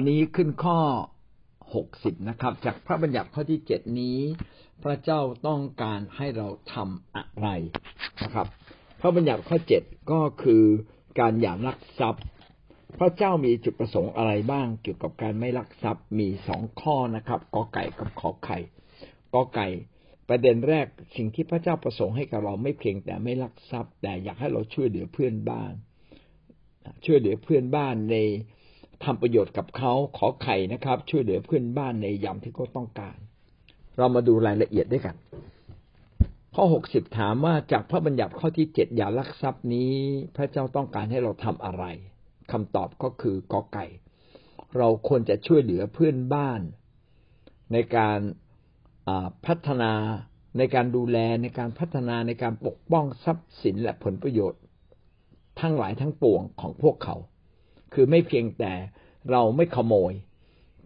วันนี้ขึ้นข้อหกสิบนะครับ จากพระบัญญัติข้อที่เจ็ดนี้ พระเจ้าต้องการให้เราทำอะไรนะครับ พระบัญญัติข้อเจ็ดก็คือการอย่าลักทรัพย์ พระเจ้ามีจุดประสงค์อะไรบ้างเกี่ยวกับการไม่ลักทรัพย์มีสองข้อนะครับกอไก่กับขอไข่กอไก่ ประเด็นแรกสิ่งที่พระเจ้าประสงค์ให้กับเราไม่เพียงแต่ไม่ลักทรัพย์ แต่อยากให้เราช่วยเหลือเพื่อนบ้าน ช่วยเหลือเพื่อนบ้านใน ทำประโยชน์กับเขาขอไข่นะครับ ช่วยเหลือเพื่อนบ้านในยามที่เขาต้องการ เรามาดูรายละเอียดด้วยกัน ข้อหกสิบถามว่าจากพระบัญญัติข้อที่เจ็ดอย่าลักทรัพย์นี้ พระเจ้าต้องการให้เราทำอะไรคำตอบก็คือกอไก่ เราควรจะช่วยเหลือเพื่อนบ้าน ในการพัฒนาในการดูแลในการพัฒนาในการปกป้องทรัพย์สินและผลประโยชน์ ทั้งหลายทั้งปวงของพวกเขา คือไม่เพียงแต่เราไม่ขโมย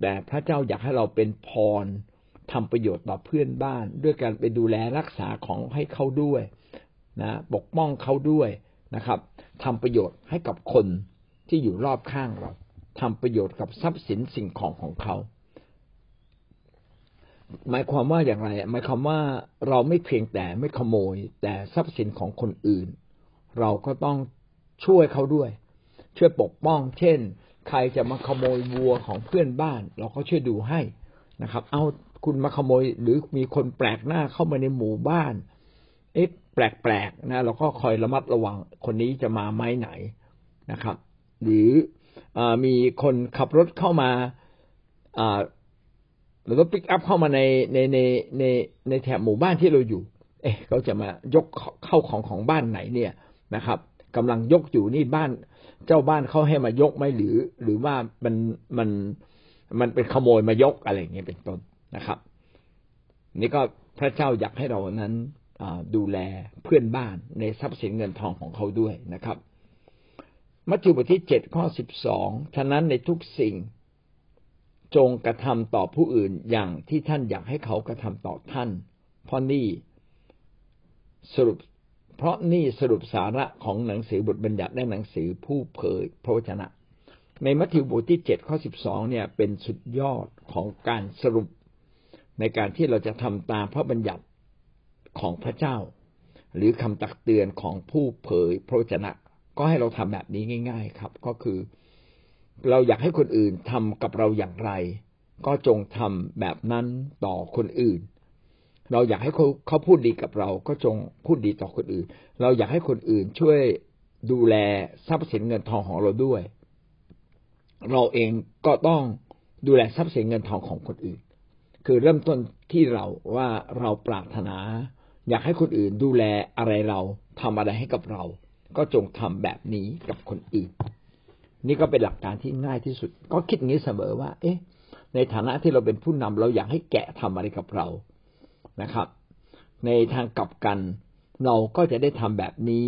แต่พระเจ้าอยากให้เราเป็นพรทำประโยชน์ต่อเพื่อนบ้าน ด้วยการไปดูแลรักษาของให้เขาด้วยนะปกป้องเขาด้วยนะครับทำประโยชน์ให้กับคนที่อยู่รอบข้างเราทำประโยชน์กับทรัพย์สินสิ่งของของเขา หมายความว่าอย่างไรหมายความว่าเราไม่เพียงแต่ไม่ขโมย แต่ทรัพย์สินของคนอื่น เราก็ต้องช่วยเขาด้วย ช่วยปกป้อง เช่น ใครจะมาขโมยวัวของเพื่อนบ้าน เราก็ช่วยดูให้นะครับ เอาคุณมาขโมยหรือมีคนแปลกหน้าเข้ามาในหมู่บ้าน เอ๊ะแปลกๆนะเราก็คอยระมัดระวังคนนี้จะมาไม้ไหนนะครับ หรืออมีคนขับรถเข้ามาหรือรถปิกอัพเข้ามาในในในในในแถบหมู่บ้านที่เราอยู่ เอ๊ะเขาจะมายกเข้าของของบ้านไหนเนี่ยนะครับ กำลังยกอยู่นี่บ้าน เจ้าบ้านเขาให้มายกไหมหรือ หรือว่ามันมันมันเป็นขโมยมายกอะไรอย่างเงี้ยเป็นต้นนะครับ นี่ก็พระเจ้าอยากให้เรานั้นดูแลเพื่อนบ้านในทรัพย์สินเงินทองของเขาด้วยนะครับ มัทธิวบทที่เจ็ดข้อสิบสองฉะนั้นในทุกสิ่งจงกระทำต่อผู้อื่นอย่างที่ท่านอยากให้เขากระทำต่อท่านเพราะนี่สรุป เพราะนี่สรุปสาระของหนังสือบทบัญญัติและหนังสือผู้เผยพระวจนะ ในมัทธิวบทที่เจ็ดข้อสิบสองเนี่ยเป็นสุดยอดของการสรุปในการที่เราจะทำตามพระบัญญัติของพระเจ้า หรือคำตักเตือนของผู้เผยพระวจนะ ก็ให้เราทำแบบนี้ง่าย ๆ ครับ ก็คือ เราอยากให้คนอื่นทำกับเราอย่างไร ก็จงทำแบบนั้นต่อคนอื่น เราอยากให้เขาเขาพูดดีกับเราก็จงพูดดีต่อคนอื่น เราอยากให้คนอื่นช่วยดูแลทรัพย์สินเงินทองของเราด้วย เราเองก็ต้องดูแลทรัพย์สินเงินทองของคนอื่น คือเริ่มต้นที่เราว่าเราปรารถนา อยากให้คนอื่นดูแลอะไรเราทำอะไรให้กับเรา ก็จงทำแบบนี้กับคนอื่น นี่ก็เป็นหลักการที่ง่ายที่สุด ก็คิดงี้เสมอว่า เอ๊ะ ในฐานะที่เราเป็นผู้นำเราอยากให้แกะทำอะไรกับเรา นะครับ ในทางกลับกันเราก็จะได้ทำแบบนี้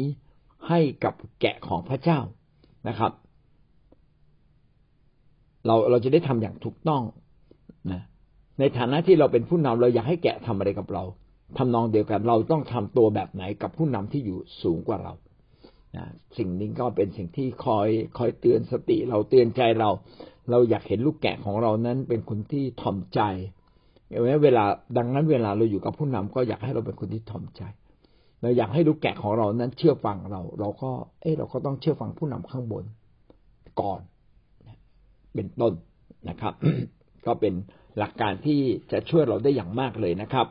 ให้กับแกะของพระเจ้านะครับ เราเราจะได้ทำอย่างถูกต้องนะในฐานะที่เราเป็นผู้นำเราอยากให้แกะทำอะไรกับเราทำนองเดียวกัน เราต้องทำตัวแบบไหนกับผู้นำที่อยู่สูงกว่าเรานะสิ่งนี้ก็เป็นสิ่งที่คอยคอยเตือนสติ เราเตือนใจเรา เราอยากเห็นลูกแกะของเรานั้นเป็นคนที่ถ่อมใจ เวลาดังนั้นเวลาเราอยู่กับผู้นำก็อยากให้เราเป็นคนที่ถ่อมใจเราอยากให้ลูกแกะของเรานั้นเชื่อฟังเรา เราก็ เออเราก็ต้องเชื่อฟังผู้นำข้างบนก่อนเป็นต้นนะครับ ก็เป็นหลักการที่จะช่วยเราได้อย่างมากเลยนะครับ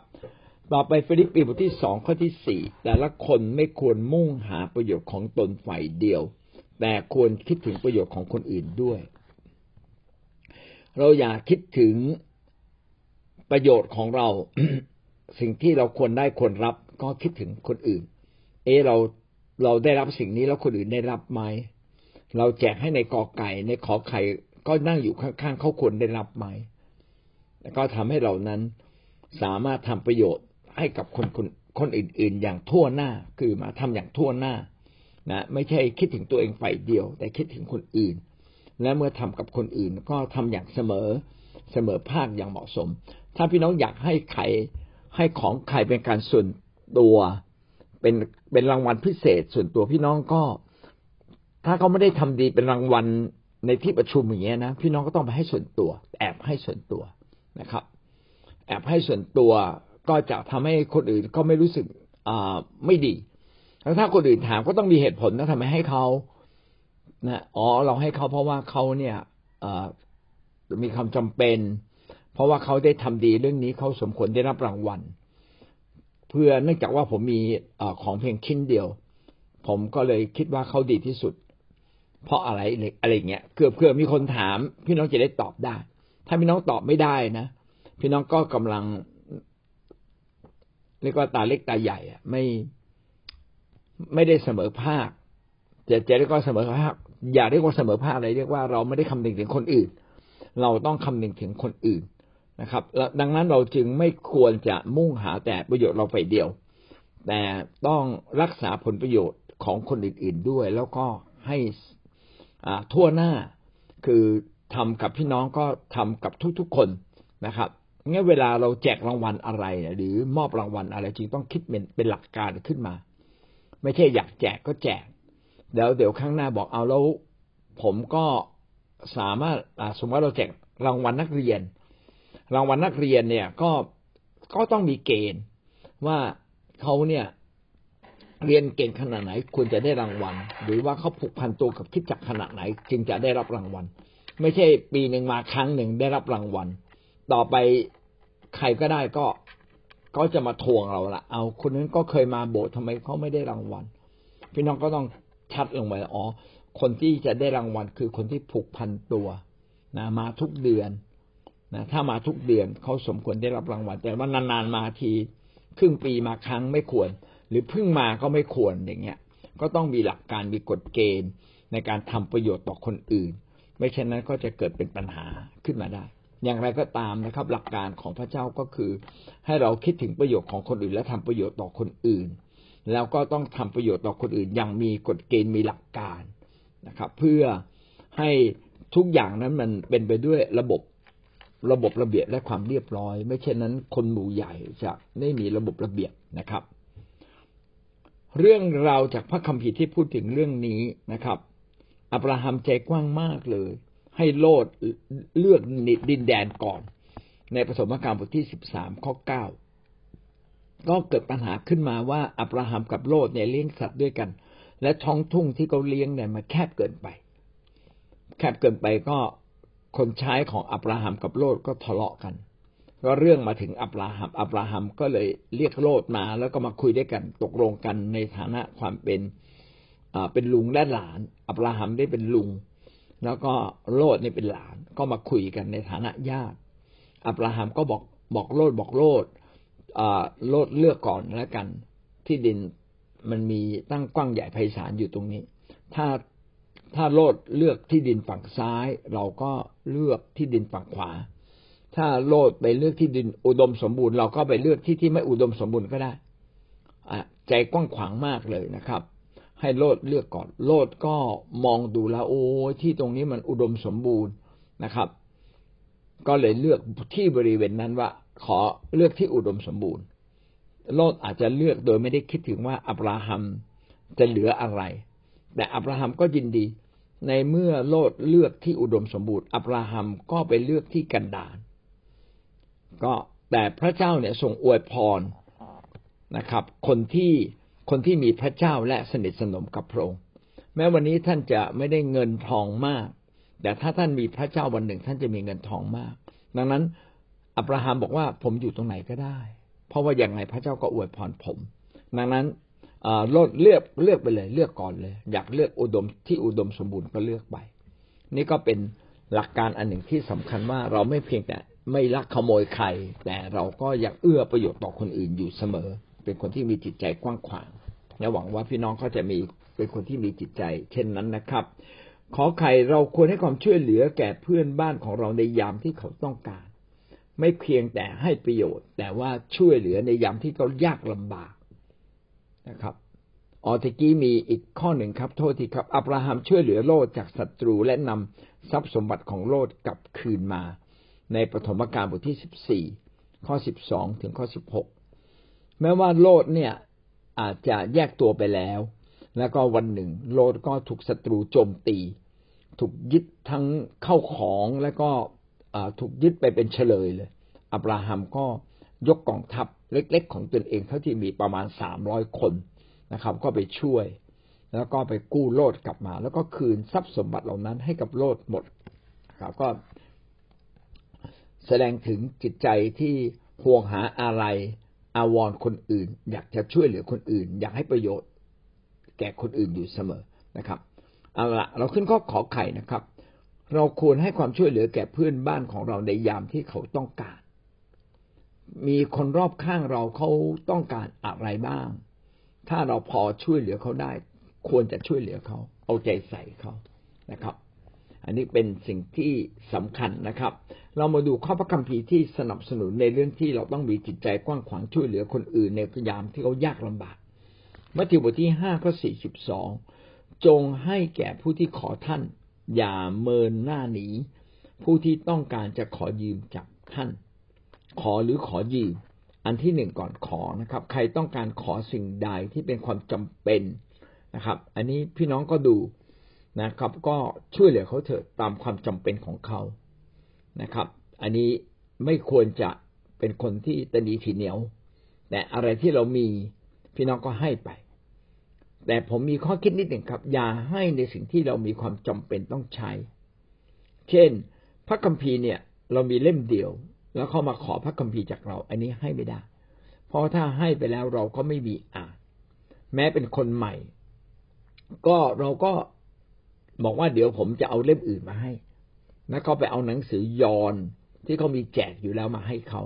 ต่อไปฟิลิปปีบทที่สองข้อที่สี่แต่ละคนไม่ควรมุ่งหาประโยชน์ของตนฝ่ายเดียว แต่ควรคิดถึงประโยชน์ของคนอื่นด้วย เราอย่าคิดถึง ประโยชน์ของเราสิ่งที่เราควรได้ควรรับก็คิดถึงคนอื่น เออเราเราได้รับสิ่งนี้แล้วคนอื่นได้รับไหมเราแจกให้ในกอไก่ในขอไข่ก็นั่งอยู่ข้างๆเขาควรได้รับไหมแล้วก็ทำให้เรานั้นสามารถทำประโยชน์ให้กับคนคนคนอื่น ๆ อย่างทั่วหน้าคือมาทำอย่างทั่วหน้านะไม่ใช่คิดถึงตัวเองฝ่ายเดียว แต่คิดถึงคนอื่น และเมื่อทำกับคนอื่นก็ทำอย่างเสมอเสมอภาคอย่างเหมาะสม ถ้าพี่น้องอยากให้ใครให้ของใครเป็นการส่วนตัวเป็นเป็นรางวัลพิเศษส่วนตัวพี่น้องก็ ถ้าเขาไม่ได้ทำดีเป็นรางวัลในที่ประชุมอย่างเงี้ยนะพี่น้องก็ต้องไปให้ส่วนตัว แอบให้ส่วนตัวนะครับ แอบให้ส่วนตัวก็จะทำให้คนอื่นก็ไม่รู้สึกอ่าไม่ดีแล้วถ้าคนอื่นถามก็ต้องมีเหตุผลนะทำไมให้เขานะอ๋อเราให้เขาเพราะว่าเขาเนี่ยมีความจำเป็น เพราะว่าเขาได้ทำดีเรื่องนี้เขาสมควรได้รับรางวัล เพื่อเนื่องจากว่าผมมีอของเพียงชิ้นเดียว ผมก็เลยคิดว่าเขาดีที่สุด เพราะอะไรอะไรเงี้ยเกือบเกือบมีคนถาม พี่น้องจะได้ตอบได้ ถ้าพี่น้องตอบไม่ได้นะ พี่น้องก็กำลังเรียกว่าตาเล็กตาใหญ่อะไม่ไม่ได้เสมอภาคจะจะเรียกว่าเสมอภาคอย่าเรียกว่าเสมอภาคอะไรเรียกว่าเราไม่ได้คำนึงถึงคนอื่น เราต้องคำนึงถึงคนอื่น นะครับ ดังนั้นเราจึงไม่ควรจะมุ่งหาแต่ประโยชน์เราไปเดียว แต่ต้องรักษาผลประโยชน์ของคนอื่น ๆด้วย แล้วก็ให้ทั่วหน้าคือทำกับพี่น้องก็ทำกับทุกๆคนนะครับงั้นเวลาเราแจกรางวัลอะไร หรือมอบรางวัลอะไรจึงต้องคิดเป็นเป็นหลักการขึ้นมา ไม่ใช่อยากแจกก็แจกเดี๋ยวเดี๋ยวข้างหน้าบอกเอาแล้วผมก็สามารถสมมติว่าเราแจกรางวัลนักเรียน รางวัลนักเรียนเนี่ยก็ก็ต้องมีเกณฑ์ว่าเขาเนี่ยเรียนเก่งขนาดไหนควรจะได้รางวัล หรือว่าเขาผูกพันตัวกับคิดจักขนาดไหน จึงจะได้รับรางวัล ไม่ใช่ปีหนึ่งมาครั้งหนึ่งได้รับรางวัล ต่อไปใครก็ได้ก็ก็จะมาทวงเราละเอาคนนั้นก็เคยมาโบสถ์ทำไมเขาไม่ได้รางวัล พี่น้องก็ต้องชัดลงไปอ๋อคนที่จะได้รางวัลคือคนที่ผูกพันตัวนะมาทุกเดือน นะถ้ามาทุกเดือนเขาสมควรได้รับรางวัล แต่ว่านานๆมาที ครึ่งปีมาครั้งไม่ควร หรือเพิ่งมาก็ไม่ควรอย่างเงี้ย ก็ต้องมีหลักการมีกฎเกณฑ์ในการทำประโยชน์ต่อคนอื่น ไม่เช่นนั้นก็จะเกิดเป็นปัญหาขึ้นมาได้ อย่างไรก็ตามนะครับ หลักการของพระเจ้าก็คือ ให้เราคิดถึงประโยชน์ของคนอื่น และทำประโยชน์ต่อคนอื่น แล้วก็ต้องทำประโยชน์ต่อคนอื่น อย่างมีกฎเกณฑ์มีหลักการนะครับ เพื่อให้ทุกอย่างนั้นมันเป็นไปด้วยระบบ ระบบระเบียบและความเรียบร้อย ไม่เช่นนั้น คนหมู่ใหญ่จะไม่มีระบบระเบียบนะครับ เรื่องราวจากพระคัมภีร์ที่พูดถึงเรื่องนี้นะครับ อับราฮัมใจกว้างมากเลย ให้โลดเลือกดินแดนก่อน ในประสมการบทที่สิบสามข้อเก้าก็เกิดปัญหาขึ้นมาว่าอับราฮัมกับโลดเนี่ยเลี้ยงสัตว์ด้วยกัน และท้องทุ่งที่เขาเลี้ยงเนี่ยมันแคบเกินไป แคบเกินไปก็ คนใช้ของอับราฮัมกับโลดก็ทะเลาะกันก็เรื่องมาถึงอับราฮัม อับราฮัมก็เลยเรียกโลดมา แล้วก็มาคุยด้วยกันตกลงกันในฐานะความเป็นเป็นลุงและหลาน อับราฮัมได้เป็นลุง แล้วก็โลดนี่เป็นหลาน ก็มาคุยกันในฐานะญาติ อับราฮัมก็บอกบอกโลดบอกโลดโลดเลือกก่อนแล้วกัน ที่ดินมันมีตั้งกว้างใหญ่ไพศาลอยู่ตรงนี้ ถ้า ถ้าโลดเลือกที่ดินฝั่งซ้าย เราก็เลือกที่ดินฝั่งขวา ถ้าโลดไปเลือกที่ดินอุดมสมบูรณ์ เราก็ไปเลือกที่ที่ไม่อุดมสมบูรณ์ก็ได้อใจกว้างขวางมากเลยนะครับ ให้โลดเลือกก่อนโลดก็มองดูแล้วโอ้ที่ตรงนี้มันอุดมสมบูรณ์นะครับ ก็เลยเลือกที่บริเวณนั้นว่า ขอเลือกที่อุดมสมบูรณ์ โลดอาจจะเลือกโดยไม่ได้คิดถึงว่าอับราฮัมจะเหลืออะไร แต่อับราฮัมก็ยินดี ในเมื่อโลดเลือกที่อุดมสมบูรณ์ อับราฮัมก็ไปเลือกที่กันดารก็แต่พระเจ้าเนี่ยทรงอวยพรนะครับ คนที่คนที่มีพระเจ้าและสนิทสนมกับพระองค์ แม้วันนี้ท่านจะไม่ได้เงินทองมาก แต่ถ้าท่านมีพระเจ้าวันหนึ่งท่านจะมีเงินทองมาก ดังนั้นอับราฮัมบอกว่าผมอยู่ตรงไหนก็ได้ เพราะว่าอย่างไรพระเจ้าก็อวยพรผม ดังนั้น ลดเลือกเลือกไปเลย เลือกก่อนเลย อยากเลือกอุดมที่อุดมสมบูรณ์ก็เลือกไป นี่ก็เป็นหลักการอันหนึ่งที่สำคัญว่าเราไม่เพียงแต่ไม่ลักขโมยใคร แต่เราก็อยากเอื้อประโยชน์ต่อคนอื่นอยู่เสมอ เป็นคนที่มีจิตใจกว้างขวางและหวังว่าพี่น้องก็จะมีเป็นคนที่มีจิตใจ เช่นนั้นนะครับ ขอใครเราควรให้ความช่วยเหลือแก่เพื่อนบ้านของเราในยามที่เขาต้องการ ไม่เพียงแต่ให้ประโยชน์ แต่ว่าช่วยเหลือในยามที่เขายากลำบาก นะครับออตกี้มีอีกข้อหนึ่งครับ โทษทีครับ อับราฮัมช่วยเหลือโลดจากศัตรูและนำทรัพย์สมบัติของโลดกลับคืนมา ในปฐมกาลบทที่สิบสี่ข้อสิบสองถึงข้อสิบหกแม้ว่าโลดเนี่ยอาจจะแยกตัวไปแล้ว แล้วก็วันหนึ่ง โลดก็ถูกศัตรูโจมตี ถูกยึดทั้งเข้าของแล้วก็ถูกยึดไปเป็นเฉลยเลย อับราฮัมก็ ยกกองทัพเล็ก ๆ ของตนเองเท่าที่มีประมาณสามร้อยคนนะครับ ก็ไปช่วย แล้วก็ไปกู้โลดกลับมา แล้วก็คืนทรัพย์สมบัติเหล่านั้นให้กับโลดหมดครับก็แสดงถึงจิตใจที่ห่วงหาอะไรอาวรคนอื่น อยากจะช่วยเหลือคนอื่น อยากให้ประโยชน์ แก่คนอื่นอยู่เสมอนะครับเอาละเราขึ้นข้อขอไข่นะครับ เราควรให้ความช่วยเหลือแก่เพื่อนบ้านของเราในยามที่เขาต้องการ มีคนรอบข้างเราเขาต้องการอะไรบ้าง ถ้าเราพอช่วยเหลือเขาได้ ควรจะช่วยเหลือเขา เอาใจใส่เขานะครับ อันนี้เป็นสิ่งที่สำคัญนะครับ เรามาดูข้อพระคัมภีร์ที่สนับสนุนในเรื่องที่เราต้องมีจิตใจกว้างขวางช่วยเหลือคนอื่นในยามที่เขายากลำบากมัทธิวบทที่ห้าข้อสี่สิบสองจงให้แก่ผู้ที่ขอท่าน อย่าเมินหน้าหนีผู้ที่ต้องการจะขอยืมจากท่าน ขอหรือขอยืมอันที่หนึ่งก่อนขอนะครับ ใครต้องการขอสิ่งใดที่เป็นความจำเป็นนะครับ อันนี้พี่น้องก็ดูนะครับ ก็ช่วยเหลือเขาเถอะตามความจำเป็นของเขานะครับ อันนี้ไม่ควรจะเป็นคนที่ตนีทีเหนียว แต่อะไรที่เรามีพี่น้องก็ให้ไป แต่ผมมีข้อคิดนิดหนึ่งครับ อย่าให้ในสิ่งที่เรามีความจำเป็นต้องใช้ เช่น พระคัมภีร์เนี่ย เรามีเล่มเดียว แล้วเขามาขอพระคัมภีร์จากเรา อันนี้ให้ไม่ได้ เพราะถ้าให้ไปแล้วเราก็ไม่มีอ่านแม้เป็นคนใหม่ ก็เราก็บอกว่าเดี๋ยวผมจะเอาเล่มอื่นมาให้ แล้วก็ไปเอาหนังสือยอนที่เขามีแจกอยู่แล้วมาให้เขา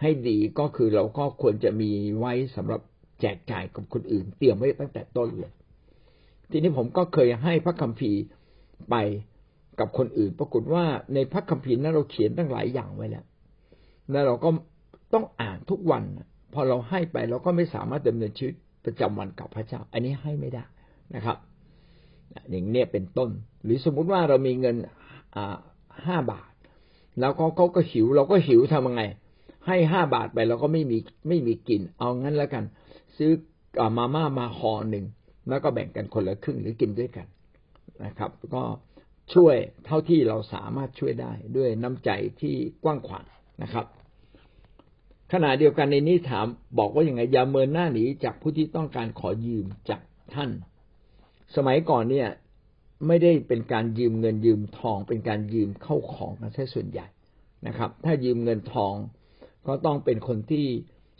ให้ดีก็คือเราก็ควรจะมีไว้สำหรับแจกจ่ายกับคนอื่น เตรียมไว้ตั้งแต่ต้นเลย ทีนี้ผมก็เคยให้พระคัมภีร์ไป กับคนอื่น ปรากฏว่าในพระคัมภีร์นั้นเราเขียนตั้งหลายอย่างไว้แล้วแล้วเราก็ต้องอ่านทุกวันพอเราให้ไปเราก็ไม่สามารถดำเนินชีวิตประจำวันกับพระเจ้า อันนี้ให้ไม่ได้นะครับอย่างนี้เป็นต้น หรือสมมุติว่าเรามีเงินห้าบาท แล้วเขาเขาก็หิว เราก็หิวทำยังไง ให้ห้าบาทไปเราก็ไม่มีไม่มีกิน เอางั้นแล้วกัน ซื้อมาม่ามาห่อหนึ่งแล้วก็แบ่งกันคนละครึ่งหรือกินด้วยกันนะครับ ก็ ช่วยเท่าที่เราสามารถช่วยได้ด้วยน้ำใจที่กว้างขวางนะครับ ขณะเดียวกันในนี้ถามบอกว่าอย่างไงอย่าเมินหน้าหนีจากผู้ที่ต้องการขอยืมจากท่าน สมัยก่อนเนี่ยไม่ได้เป็นการยืมเงินยืมทอง เป็นการยืมเข้าของกันใช่ส่วนใหญ่นะครับ ถ้ายืมเงินทองก็ต้องเป็นคนที่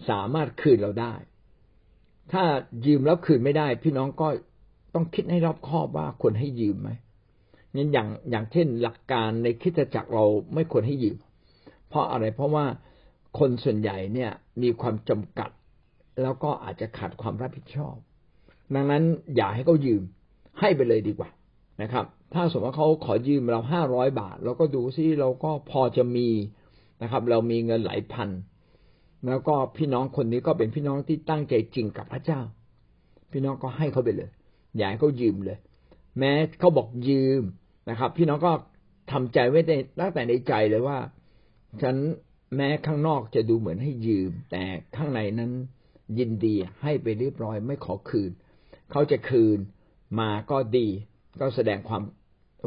สามารถคืนเราได้ ถ้ายืมแล้วคืนไม่ได้ พี่น้องก็ต้องคิดให้รอบคอบว่าควรให้ยืมไหม งั้นอย่างอย่างเช่นหลักการในคิดจักรเราไม่ควรให้ยืมเพราะอะไรเพราะว่าคนส่วนใหญ่เนี่ยมีความจำกัด แล้วก็อาจจะขาดความรับผิดชอบ ดังนั้นอย่าให้เขายืมให้ไปเลยดีกว่านะครับ ถ้าสมมติว่าเขาขอยืมเราห้าร้อยบาทเราก็ดูซิเราก็พอจะมีนะครับ เรามีเงินหลายพัน แล้วก็พี่น้องคนนี้ก็เป็นพี่น้องที่ตั้งใจจริงกับพระเจ้า พี่น้องก็ให้เขาไปเลย อย่าให้เขายืมเลย แม้เขาบอกยืม นะครับ พี่น้องก็ทำใจไว้ในตั้งแต่ในใจเลยว่า ฉันแม้ข้างนอกจะดูเหมือนให้ยืม แต่ข้างในนั้นยินดีให้ไปเรียบร้อยไม่ขอคืน เขาจะคืนมาก็ดี ก็แสดงความ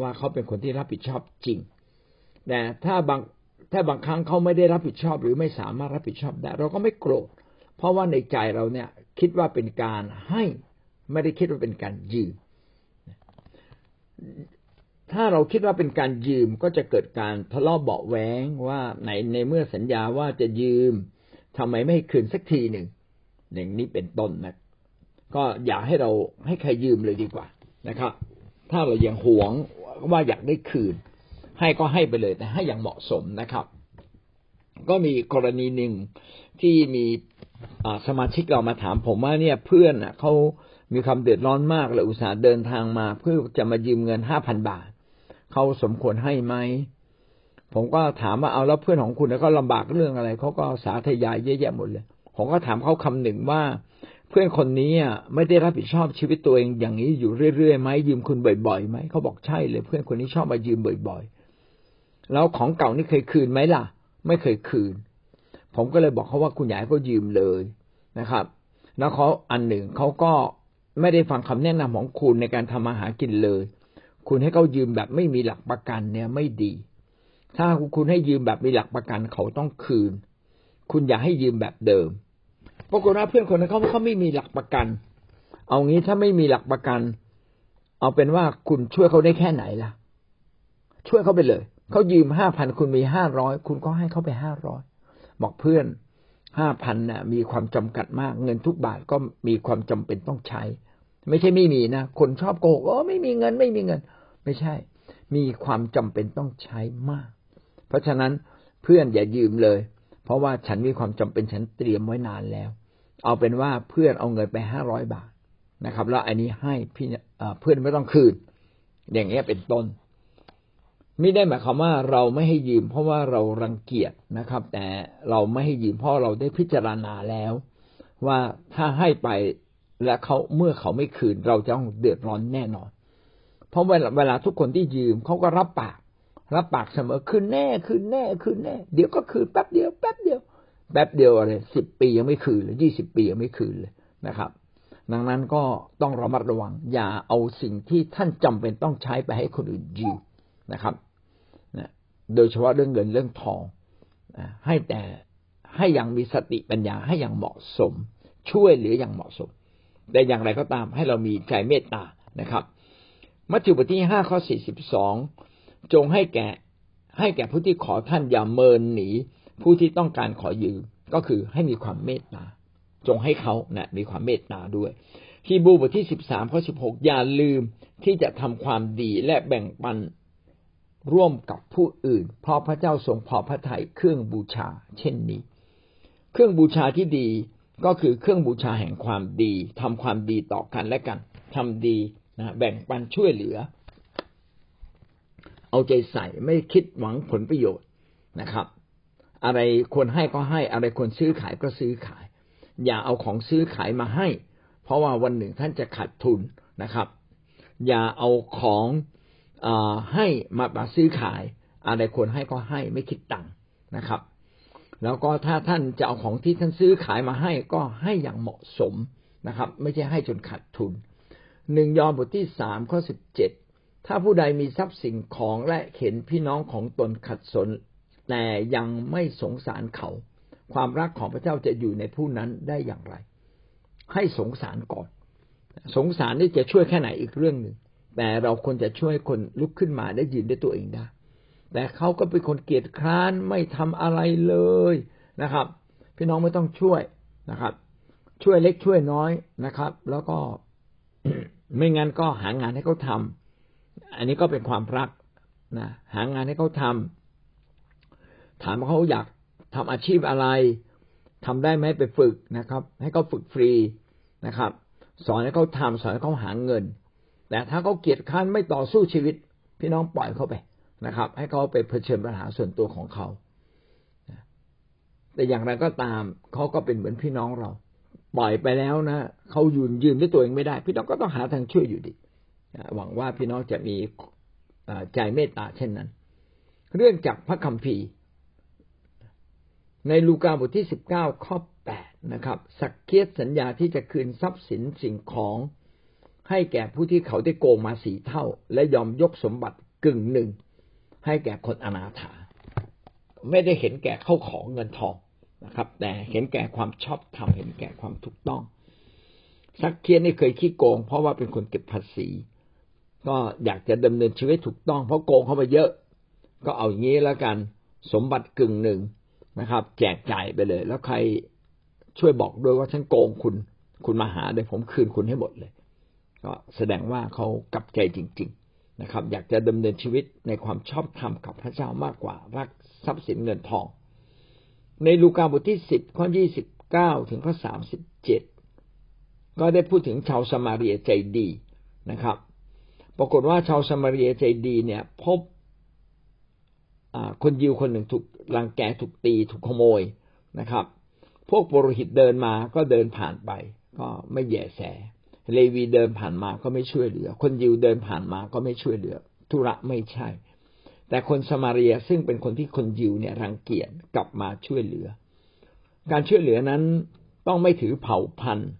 ว่าเขาเป็นคนที่รับผิดชอบจริง แต่ถ้าบางถ้าบางครั้งเขาไม่ได้รับผิดชอบหรือไม่สามารถรับผิดชอบได้ เราก็ไม่โกรธเพราะว่าในใจเราเนี่ยคิดว่าเป็นการให้ไม่ได้คิดว่าเป็นการยืม ถ้าเราคิดว่าเป็นการยืมก็จะเกิดการทะเลาะเบาแหวงว่าในในเมื่อสัญญาว่าจะยืมทำไมไม่ให้คืนสักทีหนึ่งอย่างนี้เป็นต้นนะก็อย่าให้เราให้ใครยืมเลยดีกว่านะครับ ถ้าเรายังหวงว่าอยากได้คืน ให้ก็ให้ไปเลยแต่ให้อย่างเหมาะสมนะครับ ก็มีกรณีหนึ่งที่มีสมาชิกเรามาถามผมว่าเนี่ยเพื่อนเขามีความเดือดร้อนมากเลยอุตส่าห์เดินทางมา เพื่อจะมายืมเงินห้าพันบาท เขาสมควรให้ไหมผมก็ถามว่าเอาแล้วเพื่อนของคุณแล้วก็ลำบากเรื่องอะไรเขาก็สาธยายเยอะแยะหมดเลย ผมก็ถามเขาคำหนึ่งว่า เพื่อนคนนี้อะไม่ได้รับผิดชอบชีวิตตัวเองอย่างนี้อยู่เรื่อยๆไหมยืมคุณบ่อยๆไหมเขาบอกใช่เลย เพื่อนคนนี้ชอบมายืมบ่อย ๆ แล้วของเก่านี่เคยคืนไหมล่ะ ไม่เคยคืน ผมก็เลยบอกเขาว่าคุณยายก็ยืมเลยนะครับ แล้วเขาอันหนึ่งเขาก็ไม่ได้ฟังคำแนะนำของคุณในการทำมาหากินเลย คุณให้เขายืมแบบไม่มีหลักประกันเนี่ยไม่ดี ถ้าคุณให้ยืมแบบมีหลักประกันเขาต้องคืน คุณอย่าให้ยืมแบบเดิมปรากฏว่าเพื่อนคนนั้นเขาเขาไม่มีหลักประกัน เอางี้ถ้าไม่มีหลักประกัน เอาเป็นว่าคุณช่วยเขาได้แค่ไหนล่ะ ช่วยเขาไปเลยเขายืมห้าพันคุณมีห้าร้อยคุณก็ให้เขาไปห้าร้อยบอกเพื่อนห้าพันน่ะ มีความจำกัดมาก เงินทุกบาทก็มีความจำเป็นต้องใช้ ไม่ใช่ไม่มีนะคนชอบโกหกอ๋อไม่มีเงินไม่มีเงิน ไม่ใช่ มีความจำเป็นต้องใช้มาก เพราะฉะนั้นเพื่อนอย่ายืมเลย เพราะว่าฉันมีความจำเป็นฉันเตรียมไว้นานแล้ว เอาเป็นว่าเพื่อนเอาเงินไปห้าร้อยบาทนะครับ แล้วอันนี้ให้พี่เพื่อนไม่ต้องคืน อย่างเงี้ยเป็นต้นไม่ได้หมายความว่าเราไม่ให้ยืม เพราะว่าเรารังเกียจนะครับ แต่เราไม่ให้ยืมเพราะเราได้พิจารณาแล้ว ว่าถ้าให้ไปและเขาเมื่อเขาไม่คืน เราจะต้องเดือดร้อนแน่นอน เพราะเวลาเวลาทุกคนที่ยืมเขาก็รับปาก รับปากเสมอคืนแน่คืนแน่คืนแน่ เดี๋ยวก็คืนแป๊บเดียวแป๊บเดียวแป๊บเดียวอะไรสิบปียังไม่คืนเลยยี่สิบปียังไม่คืนเลยนะครับ ดังนั้นก็ต้องระมัดระวัง อย่าเอาสิ่งที่ท่านจำเป็นต้องใช้ไปให้คนอื่นยืมนะครับโดยเฉพาะเรื่องเงินเรื่องทองให้แต่ให้อย่างมีสติปัญญาให้อย่างเหมาะสม ช่วยเหลืออย่างเหมาะสม แต่อย่างไรก็ตามให้เรามีใจเมตตานะครับ มัทธิวบทที่ห้าข้อสี่สิบสองจงให้แก่ให้แก่ผู้ที่ขอท่านอย่าเมินหนี ผู้ที่ต้องการขอยืมก็คือให้มีความเมตตา จงให้เขานะมีความเมตตาด้วยฮีบูบทที่สิบสามข้อสิบหกอย่าลืมที่จะทำความดีและแบ่งปันร่วมกับผู้อื่น เพราะพระเจ้าทรงพอพระทัยเครื่องบูชา เช่นนี้ เครื่องบูชาที่ดีก็คือเครื่องบูชาแห่งความดีทำความดีต่อกันและกันทำดี นะแบ่งปันช่วยเหลือ เอาใจใส่ไม่คิดหวังผลประโยชน์นะครับ อะไรควรให้ก็ให้ อะไรควรซื้อขายก็ซื้อขาย อย่าเอาของซื้อขายมาให้ เพราะว่าวันหนึ่งท่านจะขาดทุนนะครับ อย่าเอาของให้มาบาซื้อขาย อะไรควรให้ก็ให้ไม่คิดตังค์นะครับ แล้วก็ถ้าท่านจะเอาของที่ท่านซื้อขายมาให้ก็ให้อย่างเหมาะสมนะครับ ไม่ใช่ให้จนขาดทุน หนึ่งยอห์นบทที่สามข้อสิบเจ็ดถ้าผู้ใดมีทรัพย์สินของและเห็นพี่น้องของตนขัดสน แต่ยังไม่สงสารเขา ความรักของพระเจ้าจะอยู่ในผู้นั้นได้อย่างไร ให้สงสารก่อน สงสารนี่จะช่วยแค่ไหนอีกเรื่องหนึ่งแต่เราควรจะช่วยคนลุกขึ้นมาได้ยืนได้ตัวเองได้ แต่เขาก็เป็นคนเกียจคร้านไม่ทำอะไรเลยนะครับ พี่น้องไม่ต้องช่วยนะครับ ช่วยเล็กช่วยน้อยนะครับ แล้วก็ ไม่งั้นก็หางานให้เขาทาอันนี้ก็เป็นความรักนะหางานให้เขาทาถามว่าเขาอยากทำอาชีพอะไรทำได้ไหมไปฝึกนะครับ ให้เขาฝึกฟรีนะครับ สอนให้เขาทำสอนให้เขาหาเงิน แต่ถ้าเขาเกียจค้านไม่ต่อสู้ชีวิต พี่น้องปล่อยเขาไปนะครับ ให้เขาไปเผชิญปัญหาส่วนตัวของเขาแต่อย่างไรก็ตามเขาก็เป็นเหมือนพี่น้องเรา ปล่อยไปแล้วนะเขายืนยืนด้วยตัวเองไม่ได้ พี่น้องก็ต้องหาทางช่วยอยู่ดีหวังว่าพี่น้องจะมีใจเมตตาเช่นนั้น เรื่องจากพระคัมภีร์ ในลูกาบทที่สิบเก้าข้อแปดนะครับ สักเคียสัญญาที่จะคืนทรัพย์สินสิ่งของ ให้แก่ผู้ที่เขาได้โกงมาสีเท่า และยอมยกสมบัติกึ่งหนึ่ง ให้แก่คนอนาถา ไม่ได้เห็นแก่เข้าของเงินทอง นะครับ แต่เห็นแก่ความชอบธรรมเห็นแก่ความถูกต้องซักเคียนนี่เคยขี้โกง เพราะว่าเป็นคนเก็บภาษี ก็อยากจะดำเนินชีวิตถูกต้องเพราะโกงเข้ามาเยอะ ก็เอาอย่างนี้แล้วกันสมบัติกึ่งหนึ่งนะครับ แจกจ่ายไปเลย แล้วใครช่วยบอกด้วยว่าฉันโกงคุณ คุณมาหาเดี๋ยวผมคืนคุณให้หมดเลย ก็แสดงว่าเขากลับใจจริง ๆนะครับ อยากจะดำเนินชีวิตในความชอบธรรมกับพระเจ้ามากกว่ารักทรัพย์สินเงินทอง ในลูกาบทที่สิบข้อยี่สิบเก้าถึงข้อสามสิบเจ็ดก็ได้พูดถึงชาวสมาเรียใจดีนะครับ ปรากฏว่าชาวสมาเรียใจดีเนี่ยพบคนยิวคนหนึ่งถูกลังแกถูกตีถูกขโมยนะครับ พวกปรหิตเดินมาก็เดินผ่านไป ก็ไม่แยแส เลวีเดินผ่านมาก็ไม่ช่วยเหลือ คนยิวเดินผ่านมาก็ไม่ช่วยเหลือ ธุระไม่ใช่ แต่คนสมาเรียซึ่งเป็นคนที่คนยิวเนี่ยรังเกียจกลับมาช่วยเหลือ การช่วยเหลือนั้นต้องไม่ถือเผ่าพันธุ์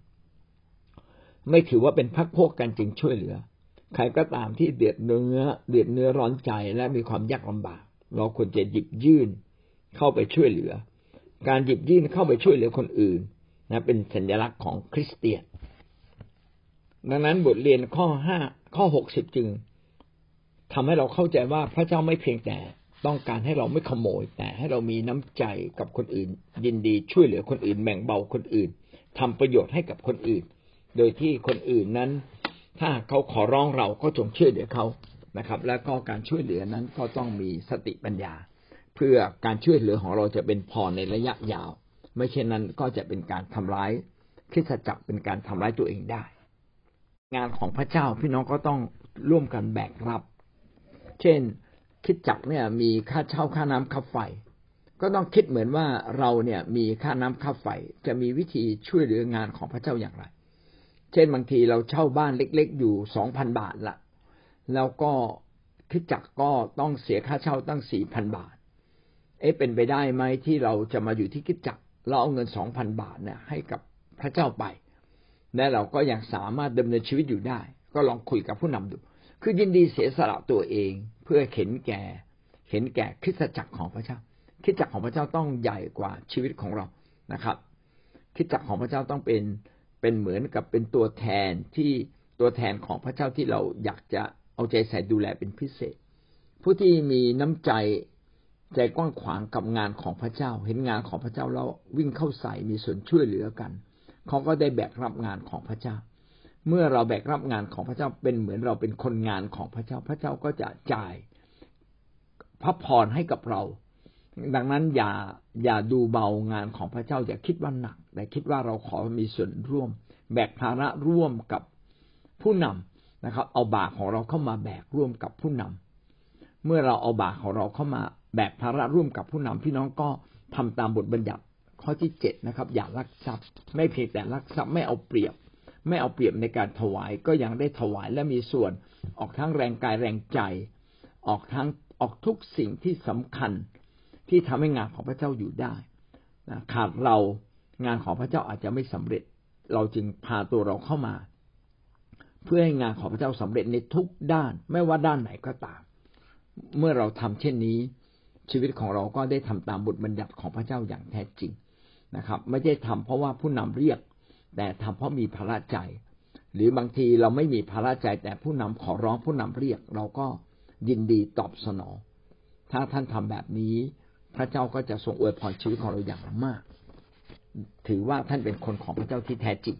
ไม่ถือว่าเป็นพักพวกกันจึงช่วยเหลือ ใครก็ตามที่เดือดเนื้อเดือดเนื้อร้อนใจและมีความยากลำบาก เราควรจะหยิบยื่นเข้าไปช่วยเหลือ การหยิบยื่นเข้าไปช่วยเหลือคนอื่นนะเป็นสัญลักษณ์ของคริสเตียน ดังนั้นบทเรียนข้อห้าข้อหกสิบจึง ทำให้เราเข้าใจว่าพระเจ้าไม่เพียงแต่ต้องการให้เราไม่ขโมย แต่ให้เรามีน้ำใจกับคนอื่น ยินดีช่วยเหลือคนอื่นแบ่งเบาคนอื่นทำประโยชน์ให้กับคนอื่น โดยที่คนอื่นนั้น ถ้าเขาขอร้องเราก็จงช่วยเหลือเขานะครับ แล้วก็การช่วยเหลือนั้นก็ต้องมีสติปัญญา เพื่อการช่วยเหลือของเราจะเป็นพอในระยะยาว ไม่เช่นนั้นก็จะเป็นการทำร้ายคริสจักรเป็นการทำร้ายตัวเองได้ งานของพระเจ้าพี่น้องก็ต้องร่วมกันแบกรับ เช่น คิดจักเนี่ยมีค่าเช่าค่าน้ำค่าไฟ ก็ต้องคิดเหมือนว่าเราเนี่ยมีค่าน้ำค่าไฟจะมีวิธีช่วยเหลืองานของพระเจ้าอย่างไร เช่นบางทีเราเช่าบ้านเล็ก ๆ อยู่สองพันบาทละแล้วก็คิดจักก็ต้องเสียค่าเช่าตั้งสี่พันบาท เอ๊ะเป็นไปได้ไหมที่เราจะมาอยู่ที่คิดจักเราเอาเงินสองพันบาทเนี่ยให้กับพระเจ้าไปและเราก็ยังสามารถดำเนินชีวิตอยู่ได้ ก็ลองคุยกับผู้นำดู คือยินดีเสียสละตัวเอง เพื่อเห็นแก่ เห็นแก่คริสตจักรของพระเจ้าคริสตจักรของพระเจ้าต้องใหญ่กว่าชีวิตของเรานะครับคริสตจักรของพระเจ้าต้องเป็นเป็นเหมือนกับเป็นตัวแทนที่ตัวแทนของพระเจ้าที่เราอยากจะเอาใจใส่ดูแลเป็นพิเศษ ผู้ที่มีน้ำใจใจกว้างขวางกับงานของพระเจ้า เห็นงานของพระเจ้าแล้ววิ่งเข้าใส่มีส่วนช่วยเหลือกัน เขาก็ได้แบกรับงานของพระเจ้า เมื่อเราแบกรับงานของพระเจ้าเป็นเหมือนเราเป็นคนงานของพระเจ้า พระเจ้าก็จะจ่ายพระพรให้กับเรา ดังนั้นอย่าอย่าดูเบางานของพระเจ้า อย่าคิดว่าหนัก แต่คิดว่าเราขอมีส่วนร่วม แบกภาระร่วมกับผู้นำนะครับ เอาบาของเราเข้ามาแบกร่วมกับผู้นำเมื่อเราเอาบาของเราเข้ามาแบกภาระร่วมกับผู้นำพี่น้องก็ทำตามบทบัญญัติข้อที่เจ็ดนะครับ อย่าลักทรัพย์ ไม่เพียงแต่ลักทรัพย์ไม่เอาเปรียบ ไม่เอาเปรียบในการถวายก็ยังได้ถวายและมีส่วนออกทั้งแรงกายแรงใจ ออกทั้งออกทุกสิ่งที่สำคัญที่ทำให้งานของพระเจ้าอยู่ได้ขาดเรางานของพระเจ้าอาจจะไม่สำเร็จ เราจึงพาตัวเราเข้ามา เพื่อให้งานของพระเจ้าสำเร็จในทุกด้าน ไม่ว่าด้านไหนก็ตาม เมื่อเราทำเช่นนี้ ชีวิตของเราก็ได้ทำตามบทบัญญัติของพระเจ้าอย่างแท้จริงนะครับ ไม่ใช่ทำเพราะว่าผู้นำเรียก แต่ทำเพราะมีภาระใจ หรือบางทีเราไม่มีภาระใจ แต่ผู้นำขอร้องผู้นำเรียก เราก็ยินดีตอบสนอง ถ้าท่านทำแบบนี้ พระเจ้าก็จะทรงอวยพรชีวิตของเราอย่างมาก ถือว่าท่านเป็นคนของพระเจ้าที่แท้จริง